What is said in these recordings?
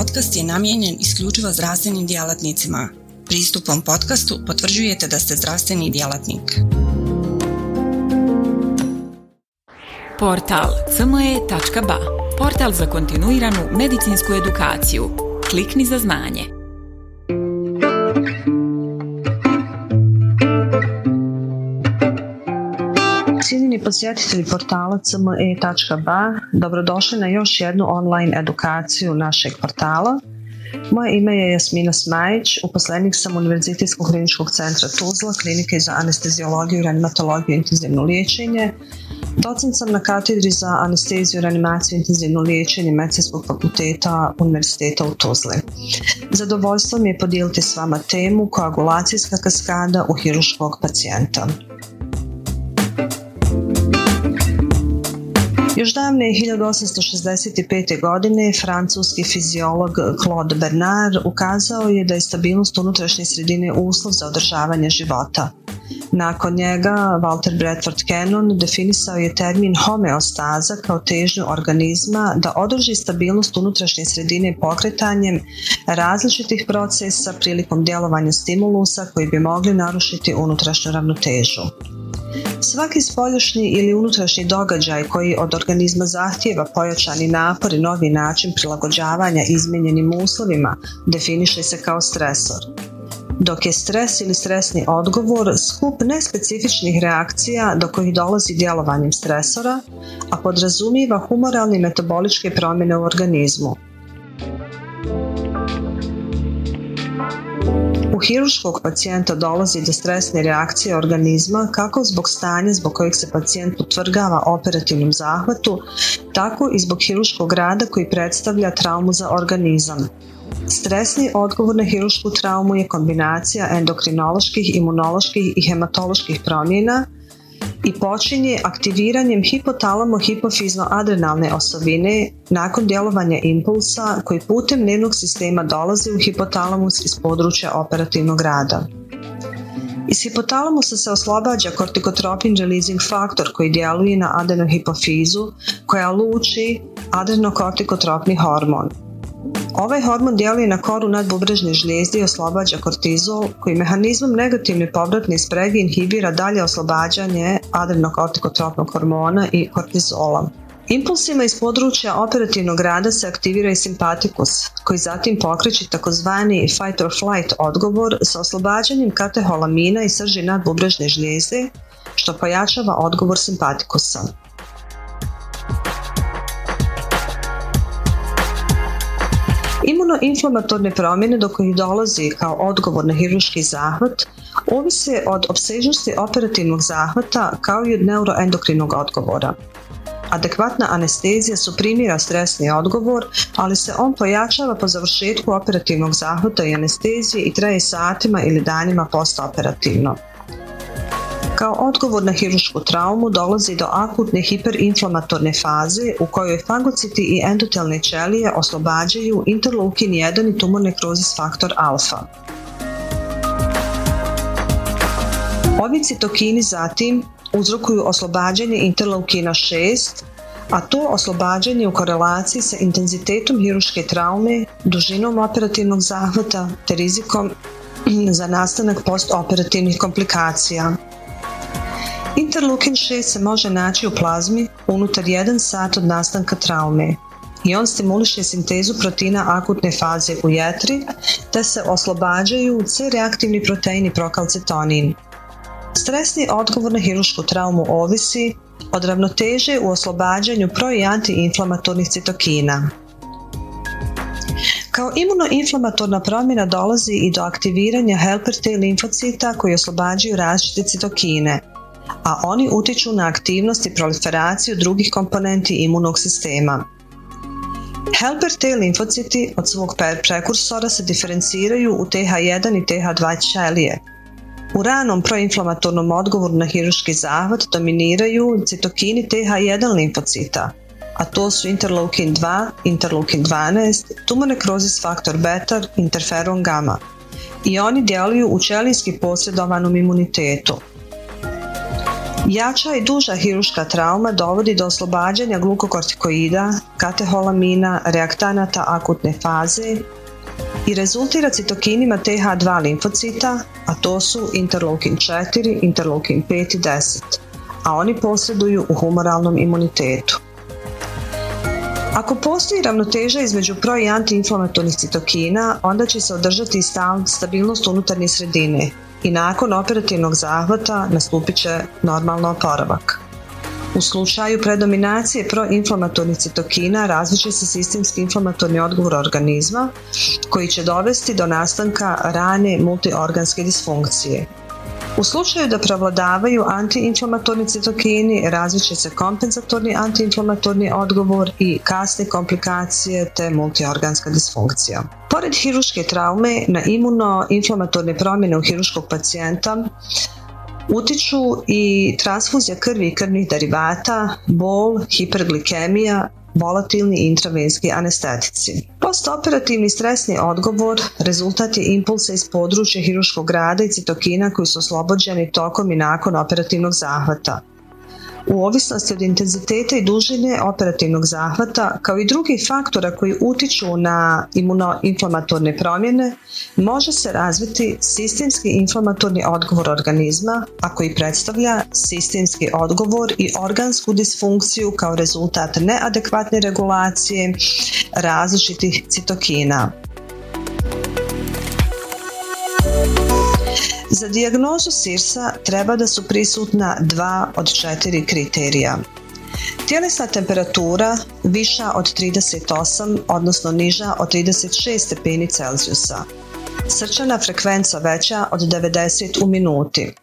podcast je namijenjen isključivo zdravstvenim djelatnicima. Pristupom podcastu potvrđujete da ste zdravstveni djelatnik. Portal cme.ba Portal za kontinuiranu medicinsku edukaciju. Klikni za znanje. Cijenjeni posjetitelji portala cme.ba, dobrodošli na još jednu online edukaciju našeg portala. Moje ime je Jasmina Smajić, uposlenik sam Univerzitetskog kliničkog centra Tuzla, klinike za anestezijologiju, reanimatologiju i intenzivno liječenje. Docent sam na katedri za anesteziju, reanimaciju i intenzivno liječenje Medicinskog fakulteta Univerziteta u Tuzli. Zadovoljstvo mi je podijeliti s vama temu koagulacijska kaskada u hiruškog pacijenta. Još davne 1865. godine francuski fiziolog Claude Bernard ukazao je da je stabilnost unutrašnje sredine uslov za održavanje života. Nakon njega Walter Bradford Cannon definisao je termin homeostaza kao težnju organizma da održi stabilnost unutrašnje sredine pokretanjem različitih procesa prilikom djelovanja stimulusa koji bi mogli narušiti unutrašnju ravnotežu. Svaki spoljašnji ili unutrašnji događaj koji od organizma zahtijeva pojačani napor i novi način prilagođavanja izmijenjenim uslovima definiše se kao stresor. Dok je stres ili stresni odgovor skup nespecifičnih reakcija do kojih dolazi djelovanjem stresora, a podrazumiva humoralne i metaboličke promjene u organizmu – hiruškog pacijenta dolazi do stresne reakcije organizma kako zbog stanja zbog kojeg se pacijent utvrgava operativnom zahvatu, tako i zbog hiruškog rada koji predstavlja traumu za organizam. Stresni odgovor na hirušku traumu je kombinacija endokrinoloških, imunoloških i hematoloških promjena i počinje aktiviranjem hipotalamo-hipofizno-adrenalne osovine nakon djelovanja impulsa koji putem nervnog sistema dolazi u hipotalamus iz područja operativnog rada. Iz hipotalamusa se oslobađa kortikotropin releasing faktor koji djeluje na adenohipofizu koja luči adrenokortikotropni hormon. Ovaj hormon djeluje na koru nadbubrežne žlijezde i oslobađa kortizol koji mehanizmom negativne povratne sprege inhibira dalje oslobađanje adrenokortikotropnog hormona i kortizola. Impulsima iz područja operativnog rada se aktivira i simpatikus, koji zatim pokreće takozvani fight or flight odgovor sa oslobađanjem kateholamina i srži nadbubrežne žlijezde, što pojačava odgovor simpatikusa. Imunoinflamatorne promjene do kojih dolazi kao odgovor na hiruški zahvat ovise od obsežnosti operativnog zahvata kao i od neuroendokrinog odgovora. Adekvatna anestezija suprimira stresni odgovor, ali se on pojačava po završetku operativnog zahvata i anestezije i traje satima ili danima postoperativno. Kao odgovor na hirušku traumu dolazi do akutne hiperinflamatorne faze u kojoj fagociti i endotelne ćelije oslobađaju interleukin 1 i tumor nekrozis faktor alfa. Ovi citokini zatim uzrokuju oslobađanje interleukina 6, a to oslobađanje u korelaciji sa intenzitetom hiruške traume, dužinom operativnog zahvata te rizikom za nastanak postoperativnih komplikacija. Interleukin 6 se može naći u plazmi unutar 1 sat od nastanka traume i on stimuliše sintezu proteina akutne faze u jetri te se oslobađaju C-reaktivni proteini prokalcitonin. Stresni odgovor na hirušku traumu ovisi od ravnoteže u oslobađanju pro- i antiinflamatornih citokina. Kao imunoinflamatorna promjena dolazi i do aktiviranja helper T limfocita koji oslobađaju različite citokine, a oni utječu na aktivnost i proliferaciju drugih komponenti imunog sistema. Helper T limfociti od svog prekursora se diferenciraju u TH1 i TH2 ćelije. U ranom proinflamatornom odgovoru na hiruški zahvat dominiraju citokini TH1 limfocita, a to su interleukin 2, interleukin 12, tumor nekrozis faktor beta, interferon gamma. I oni djeluju u ćelijski posredovanom imunitetu – Jača i duža hiruška trauma dovodi do oslobađanja glukokortikoida, kateholamina, reaktanata akutne faze i rezultira citokinima TH2 limfocita, a to su interleukin 4, interleukin 5 i 10, a oni posreduju u humoralnom imunitetu. Ako postoji ravnoteža između pro i antiinflamatornih citokina, onda će se održati stabilnost unutarnje sredine i nakon operativnog zahvata nastupit će normalno oporavak. U slučaju predominacije proinflamatornih citokina razviće se sistemski inflamatorni odgovor organizma koji će dovesti do nastanka rane multiorganske disfunkcije. U slučaju da prevladavaju antiinflamatorni citokini, razviće se kompenzatorni antiinflamatorni odgovor i kasne komplikacije te multiorganska disfunkcija. Pored hiruške traume na imunoinflamatorne promjene u hiruškog pacijenta utiču i transfuzija krvi i krvnih derivata, bol, hiperglikemija, volatilni intravenski anestetici. Postoperativni stresni odgovor rezultat je impulsa iz područja hiruškog rada i citokina koji su oslobođeni tokom i nakon operativnog zahvata u ovisnosti od intenziteta i dužine operativnog zahvata kao i drugih faktora koji utiču na imunoinflamatorne promjene može se razviti sistemski inflamatorni odgovor organizma a koji predstavlja sistemski odgovor i organsku disfunkciju kao rezultat neadekvatne regulacije različitih citokina. Za dijagnozu SIRSA treba da su prisutna dva od četiri kriterija. Tjelesna temperatura viša od 38, odnosno niža od 36 stepeni Celzijusa. Srčana frekvenca veća od 90 u minuti.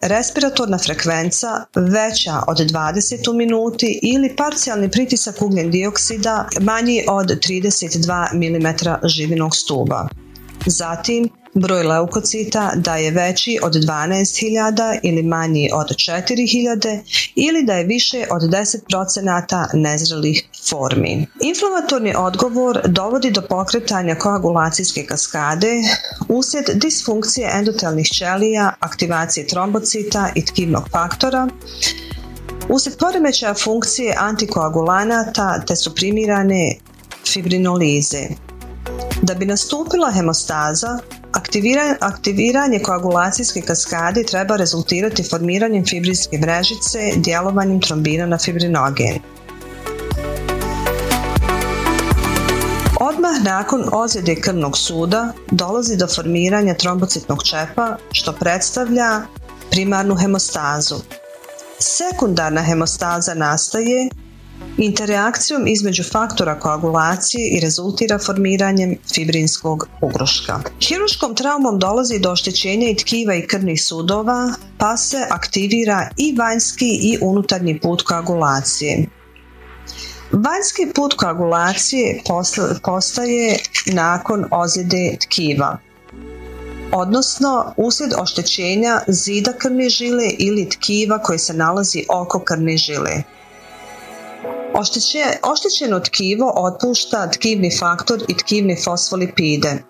Respiratorna frekvenca veća od 20 u minuti ili parcijalni pritisak ugljen dioksida manji od 32 mm živinog stuba. Zatim, broj leukocita da je veći od 12.000 ili manji od 4.000 ili da je više od 10% nezrelih formi. Inflamatorni odgovor dovodi do pokretanja koagulacijske kaskade uslijed disfunkcije endotelnih ćelija, aktivacije trombocita i tkivnog faktora, uslijed poremećaja funkcije antikoagulanata te suprimirane fibrinolize. Da bi nastupila hemostaza, aktiviranje koagulacijske kaskade treba rezultirati formiranjem fibrinske mrežice, djelovanjem trombina na fibrinogen. Odmah nakon ozljede krvnog suda dolazi do formiranja trombocitnog čepa što predstavlja primarnu hemostazu. Sekundarna hemostaza nastaje interakcijom između faktora koagulacije i rezultira formiranjem fibrinskog ugruška. Hiruškom traumom dolazi do oštećenja i tkiva i krvnih sudova, pa se aktivira i vanjski i unutarnji put koagulacije. Vanjski put koagulacije postaje nakon ozljede tkiva, odnosno uslijed oštećenja zida krvne žile ili tkiva koje se nalazi oko krvne žile. Oštećeno tkivo otpušta tkivni faktor i tkivne fosfolipide.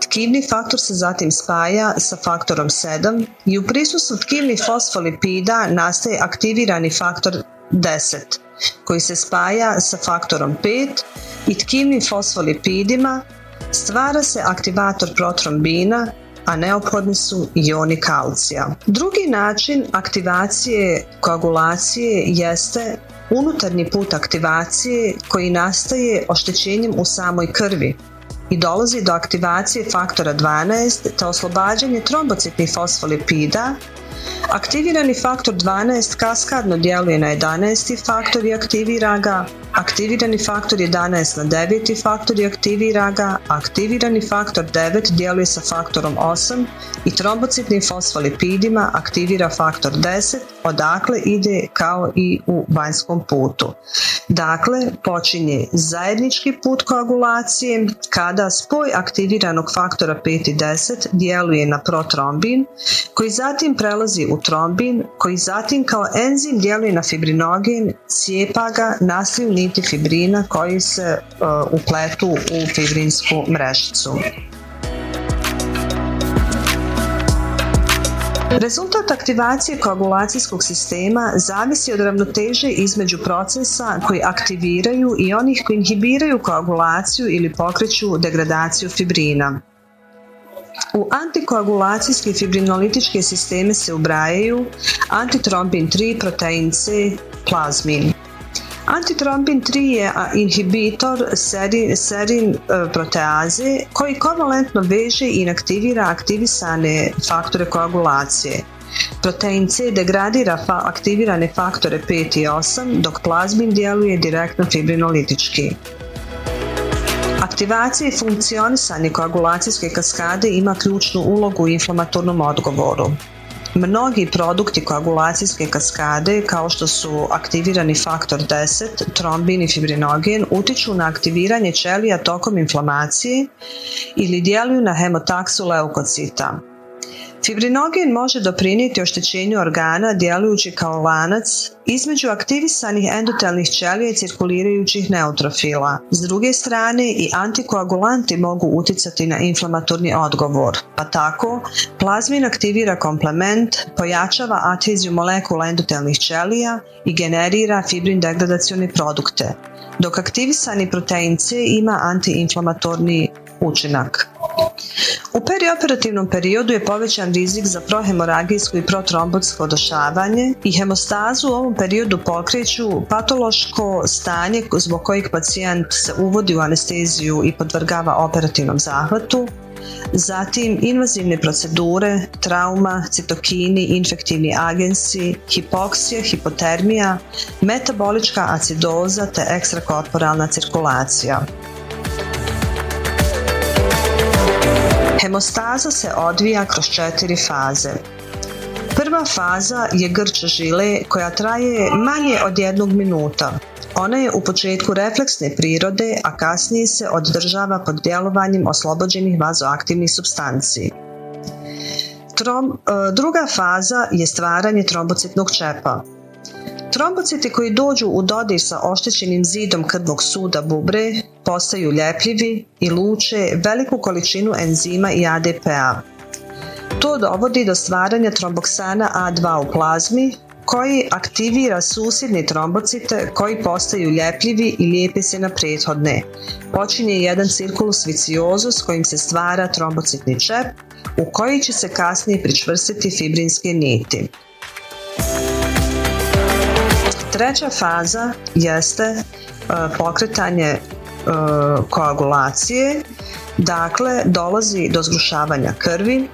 Tkivni faktor se zatim spaja sa faktorom 7 i u prisustvu tkivnih fosfolipida nastaje aktivirani faktor 10 koji se spaja sa faktorom 5 i tkivnim fosfolipidima stvara se aktivator protrombina a neophodni su ioni kalcija. Drugi način aktivacije koagulacije jeste unutarnji put aktivacije koji nastaje oštećenjem u samoj krvi i dolazi do aktivacije faktora 12 te oslobađanje trombocitnih fosfolipida Aktivirani faktor 12 kaskadno djeluje na 11. faktor i aktivira ga, aktivirani faktor 11 na 9. faktor i aktivira ga, aktivirani faktor 9 djeluje sa faktorom 8 i trombocitnim fosfolipidima aktivira faktor 10, odakle ide kao i u vanjskom putu. Dakle, počinje zajednički put koagulacije kada spoj aktiviranog faktora 5 i 10 djeluje na protrombin koji zatim prelazi u trombin koji zatim kao enzim djeluje na fibrinogen, cijepa ga, nastaju niti fibrina koji se uh, upletu u fibrinsku mrežicu. Rezultat aktivacije koagulacijskog sistema zavisi od ravnoteže između procesa koji aktiviraju i onih koji inhibiraju koagulaciju ili pokreću degradaciju fibrina. U antikoagulacijske fibrinolitičke sisteme se ubrajaju antitrombin 3, protein C, plazmin. Antitrombin 3 je inhibitor serin, serin proteaze koji kovalentno veže i inaktivira aktivisane faktore koagulacije. Protein C degradira fa aktivirane faktore 5 i 8, dok plazmin djeluje direktno fibrinolitički. Aktivacija i funkcionisanje koagulacijske kaskade ima ključnu ulogu u inflamatornom odgovoru. Mnogi produkti koagulacijske kaskade, kao što su aktivirani faktor 10, trombin i fibrinogen, utiču na aktiviranje ćelija tokom inflamacije ili djeluju na hemotaksu leukocita. Fibrinogen može doprinijeti oštećenju organa djelujući kao lanac između aktivisanih endotelnih ćelija i cirkulirajućih neutrofila. S druge strane i antikoagulanti mogu utjecati na inflamatorni odgovor, pa tako plazmin aktivira komplement, pojačava adheziju molekula endotelnih ćelija i generira fibrin degradacione produkte, dok aktivisani protein C ima antiinflamatorni učinak. U perioperativnom periodu je povećan rizik za prohemoragijsko i protrombotsko odošavanje i hemostazu u ovom periodu pokreću patološko stanje zbog kojeg pacijent se uvodi u anesteziju i podvrgava operativnom zahvatu, zatim invazivne procedure, trauma, citokini, infektivni agensi, hipoksija, hipotermija, metabolička acidoza te ekstrakorporalna cirkulacija. Hemostaza se odvija kroz četiri faze. Prva faza je grč žile koja traje manje od jednog minuta. Ona je u početku refleksne prirode, a kasnije se održava pod djelovanjem oslobođenih vazoaktivnih substanci. Trom, e, druga faza je stvaranje trombocitnog čepa. Trombociti koji dođu u dodir sa oštećenim zidom krvnog suda bubre postaju ljepljivi i luče veliku količinu enzima i ADPA. To dovodi do stvaranja tromboksana A2 u plazmi koji aktivira susjedne trombocite koji postaju ljepljivi i lijepe se na prethodne. Počinje jedan cirkulus viciozus kojim se stvara trombocitni čep u koji će se kasnije pričvrstiti fibrinske niti. Treća faza jeste e, pokretanje koagulacije, dakle dolazi do zgrušavanja krvi,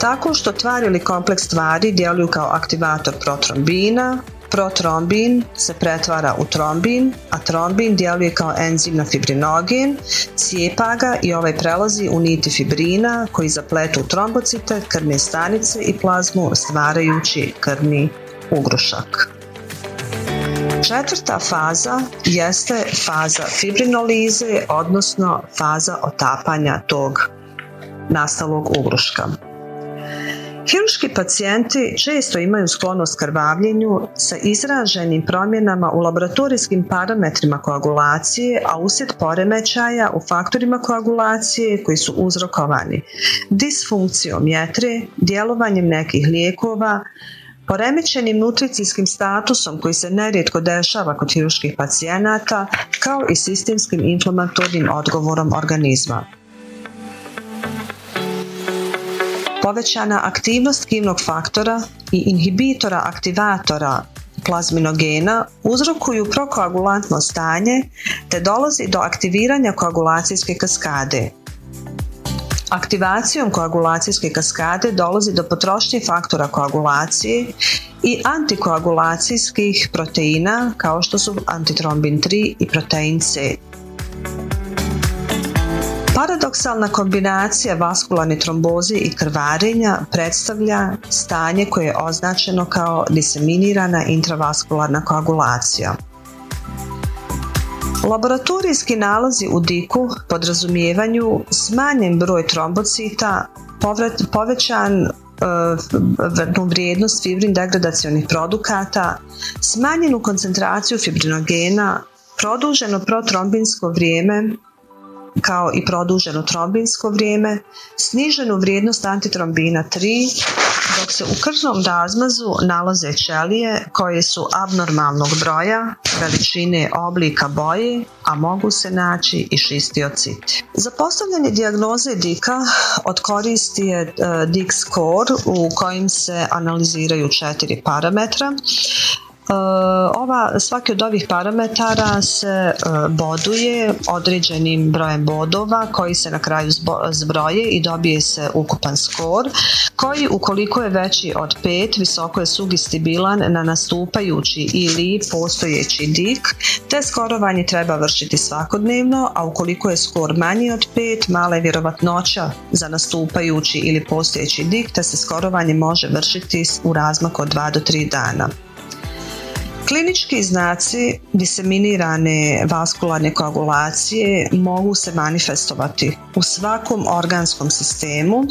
tako što tvar ili kompleks tvari djeluju kao aktivator protrombina, protrombin se pretvara u trombin, a trombin djeluje kao enzim na fibrinogen, cijepa ga i ovaj prelazi u niti fibrina koji zapletu trombocite, krvne stanice i plazmu stvarajući krvni ugrušak. Četvrta faza jeste faza fibrinolize, odnosno faza otapanja tog nastalog ugruška. Hiruški pacijenti često imaju sklonost krvavljenju sa izraženim promjenama u laboratorijskim parametrima koagulacije, a uslijed poremećaja u faktorima koagulacije koji su uzrokovani disfunkcijom jetre, djelovanjem nekih lijekova, poremećenim nutricijskim statusom koji se nerijetko dešava kod hiruških pacijenata, kao i sistemskim inflamatornim odgovorom organizma. Povećana aktivnost kivnog faktora i inhibitora aktivatora plazminogena uzrokuju prokoagulantno stanje te dolazi do aktiviranja koagulacijske kaskade, Aktivacijom koagulacijske kaskade dolazi do potrošnje faktora koagulacije i antikoagulacijskih proteina kao što su antitrombin 3 i protein C. Paradoksalna kombinacija vaskularne tromboze i krvarenja predstavlja stanje koje je označeno kao diseminirana intravaskularna koagulacija. Laboratorijski nalazi u diku podrazumijevanju smanjen broj trombocita, povećan uh, vrijednost fibrin degradacionih produkata, smanjenu koncentraciju fibrinogena, produženo protrombinsko vrijeme kao i produženo trombinsko vrijeme, sniženu vrijednost antitrombina 3, dok se u krvnom razmazu nalaze ćelije koje su abnormalnog broja, veličine oblika boje, a mogu se naći i šistiociti. Za postavljanje dijagnoze dika od koristi je e, DIC score u kojim se analiziraju četiri parametra ova, svaki od ovih parametara se e, boduje određenim brojem bodova koji se na kraju zbroje i dobije se ukupan skor koji ukoliko je veći od 5 visoko je sugestibilan na nastupajući ili postojeći dik te skorovanje treba vršiti svakodnevno a ukoliko je skor manji od 5 mala je vjerovatnoća za nastupajući ili postojeći dik te se skorovanje može vršiti u razmaku od 2 do 3 dana. Klinički znaci diseminirane vaskularne koagulacije mogu se manifestovati u svakom organskom sistemu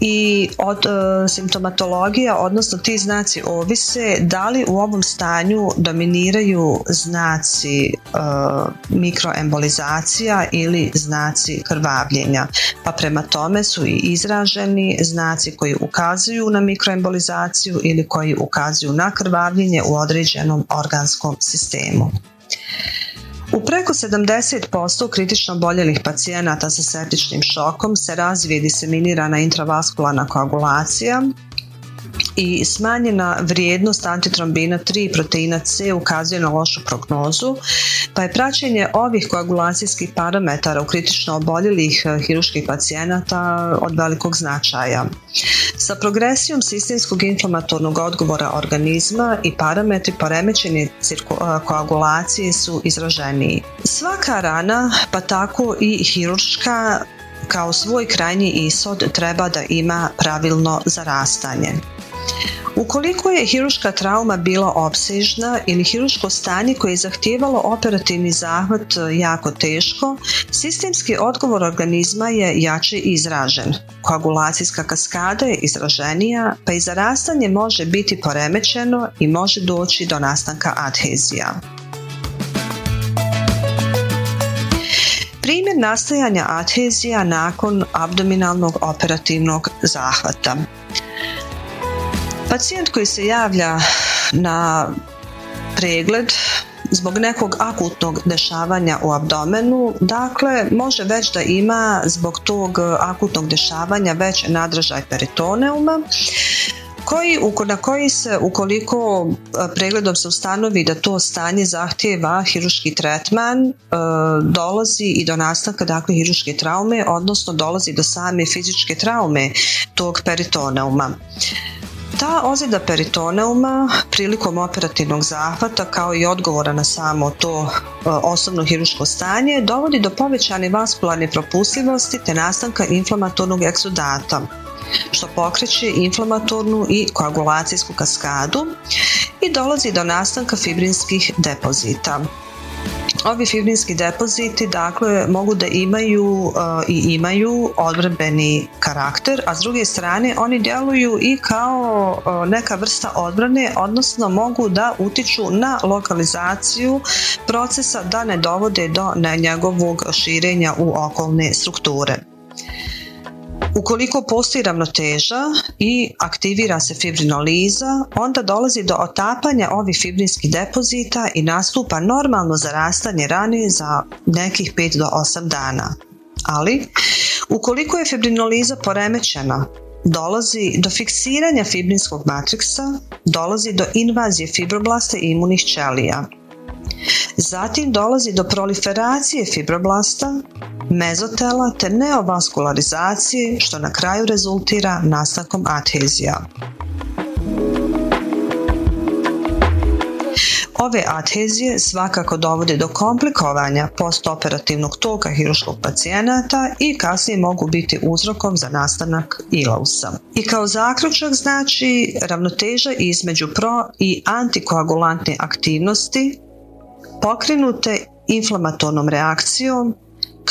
i od e, simptomatologija, odnosno ti znaci ovise da li u ovom stanju dominiraju znaci e, mikroembolizacija ili znaci krvavljenja. Pa prema tome su i izraženi znaci koji ukazuju na mikroembolizaciju ili koji ukazuju na krvavljenje u određenom organskom sistemu. U preko 70% kritično boljelih pacijenata sa septičnim šokom se razvije diseminirana intravaskularna koagulacija, i smanjena vrijednost antitrombina 3 proteina C ukazuje na lošu prognozu, pa je praćenje ovih koagulacijskih parametara u kritično oboljelih eh, hiruških pacijenata od velikog značaja. Sa progresijom sistemskog inflamatornog odgovora organizma i parametri poremećene eh, koagulacije su izraženiji. Svaka rana, pa tako i hiruška, kao svoj krajnji ishod treba da ima pravilno zarastanje. Ukoliko je hiruška trauma bila opsežna ili hiruško stanje koje je zahtijevalo operativni zahvat jako teško, sistemski odgovor organizma je jače izražen. Koagulacijska kaskada je izraženija, pa i zarastanje može biti poremećeno i može doći do nastanka adhezija. Primjer nastajanja adhezija nakon abdominalnog operativnog zahvata. Pacijent koji se javlja na pregled zbog nekog akutnog dešavanja u abdomenu, dakle može već da ima zbog tog akutnog dešavanja već nadražaj peritoneuma koji, na koji se ukoliko pregledom se ustanovi da to stanje zahtjeva hiruški tretman, dolazi i do nastanka dakle hiruške traume, odnosno dolazi do same fizičke traume tog peritoneuma. Ta ozljeda peritoneuma prilikom operativnog zahvata kao i odgovora na samo to e, osobno hiruško stanje dovodi do povećane vaskularne propustljivosti te nastanka inflamatornog eksudata što pokreće inflamatornu i koagulacijsku kaskadu i dolazi do nastanka fibrinskih depozita. Ovi fibrinski depoziti dakle mogu da imaju uh, i imaju odbrbeni karakter, a s druge strane oni djeluju i kao uh, neka vrsta odbrane, odnosno mogu da utiču na lokalizaciju procesa da ne dovode do njegovog širenja u okolne strukture. Ukoliko postoji ravnoteža i aktivira se fibrinoliza, onda dolazi do otapanja ovih fibrinskih depozita i nastupa normalno zarastanje rane za nekih 5 do 8 dana. Ali, ukoliko je fibrinoliza poremećena, dolazi do fiksiranja fibrinskog matriksa, dolazi do invazije fibroblasta i imunih ćelija. Zatim dolazi do proliferacije fibroblasta, mezotela te neovaskularizacije što na kraju rezultira nastankom adhezija. Ove adhezije svakako dovode do komplikovanja postoperativnog toka hiruškog pacijenata i kasnije mogu biti uzrokom za nastanak ilausa. I kao zaključak znači ravnoteža između pro i antikoagulantne aktivnosti pokrenute inflamatornom reakcijom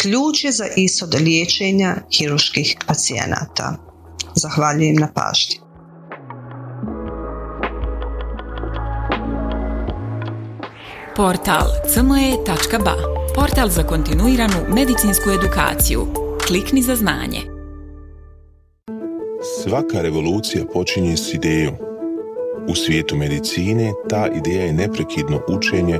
ključ je za ishod liječenja hiruških pacijenata. Zahvaljujem na pažnji. Portal cme.ba Portal za kontinuiranu medicinsku edukaciju. Klikni za znanje. Svaka revolucija počinje s idejom. U svijetu medicine ta ideja je neprekidno učenje,